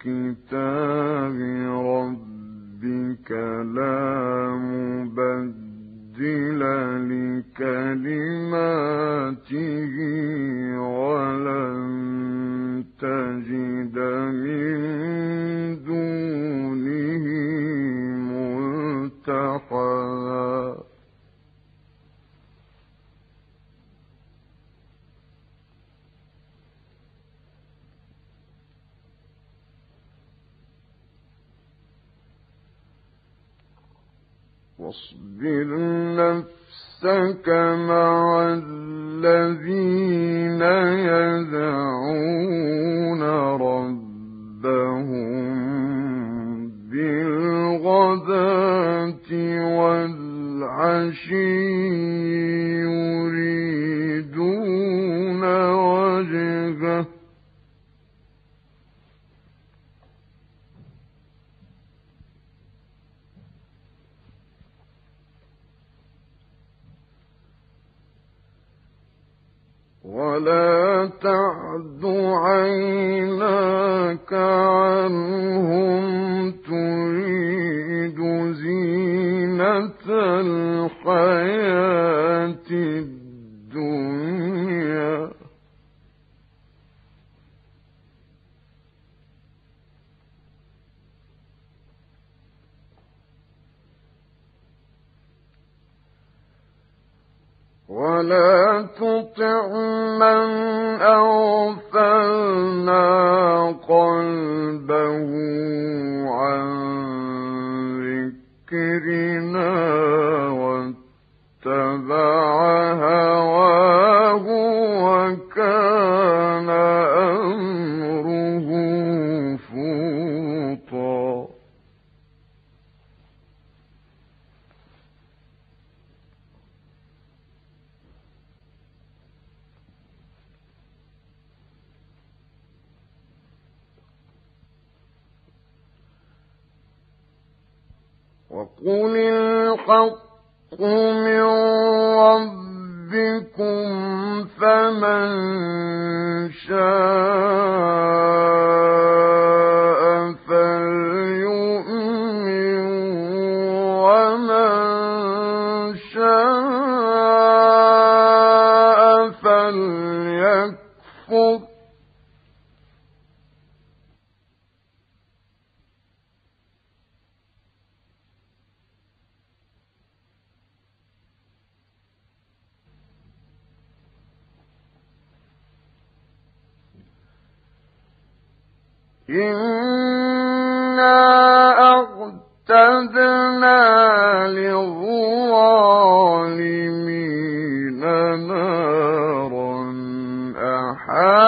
كتاب واصبر نفسك مع الذين يدعون ربهم بالغداة والعشي ولا تعد عيناك عنهم تريد زينة الحياة. ولا تطع من أغفلنا قلبه وقل الحق من ربكم فمن شاء إنا أعتدنا للظالمين نارا أحاط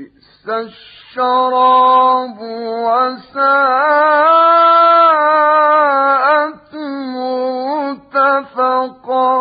بئس الشراب وساءت مرتفقا.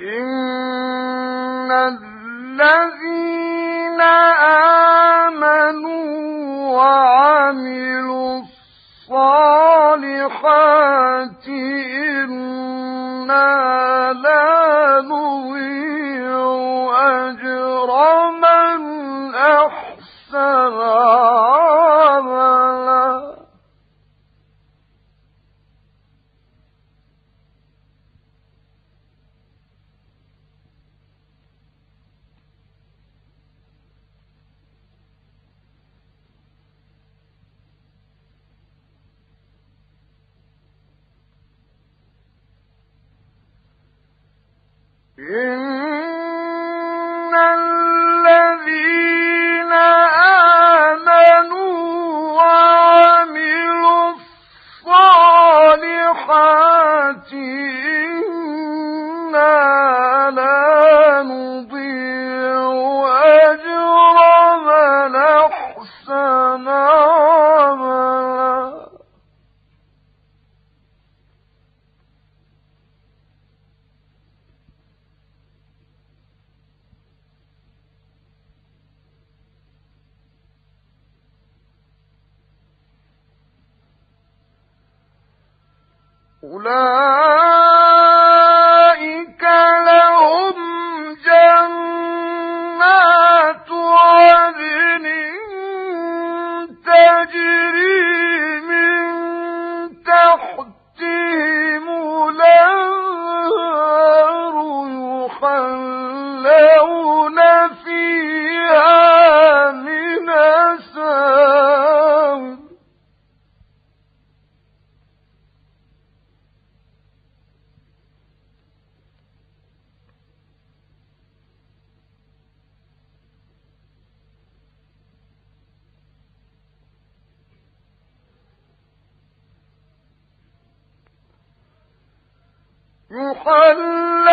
إن الذين آمنوا وعملوا الصالحات إِنَّا أولئك يحلون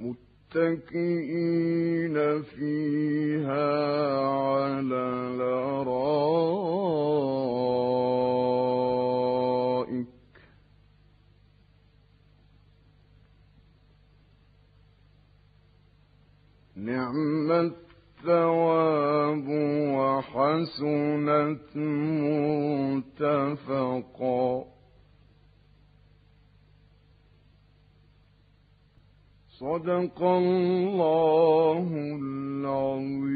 متكئين فيها على الأرائك. نعم الثواب وحسنت مرتفقا. صدق الله العظيم.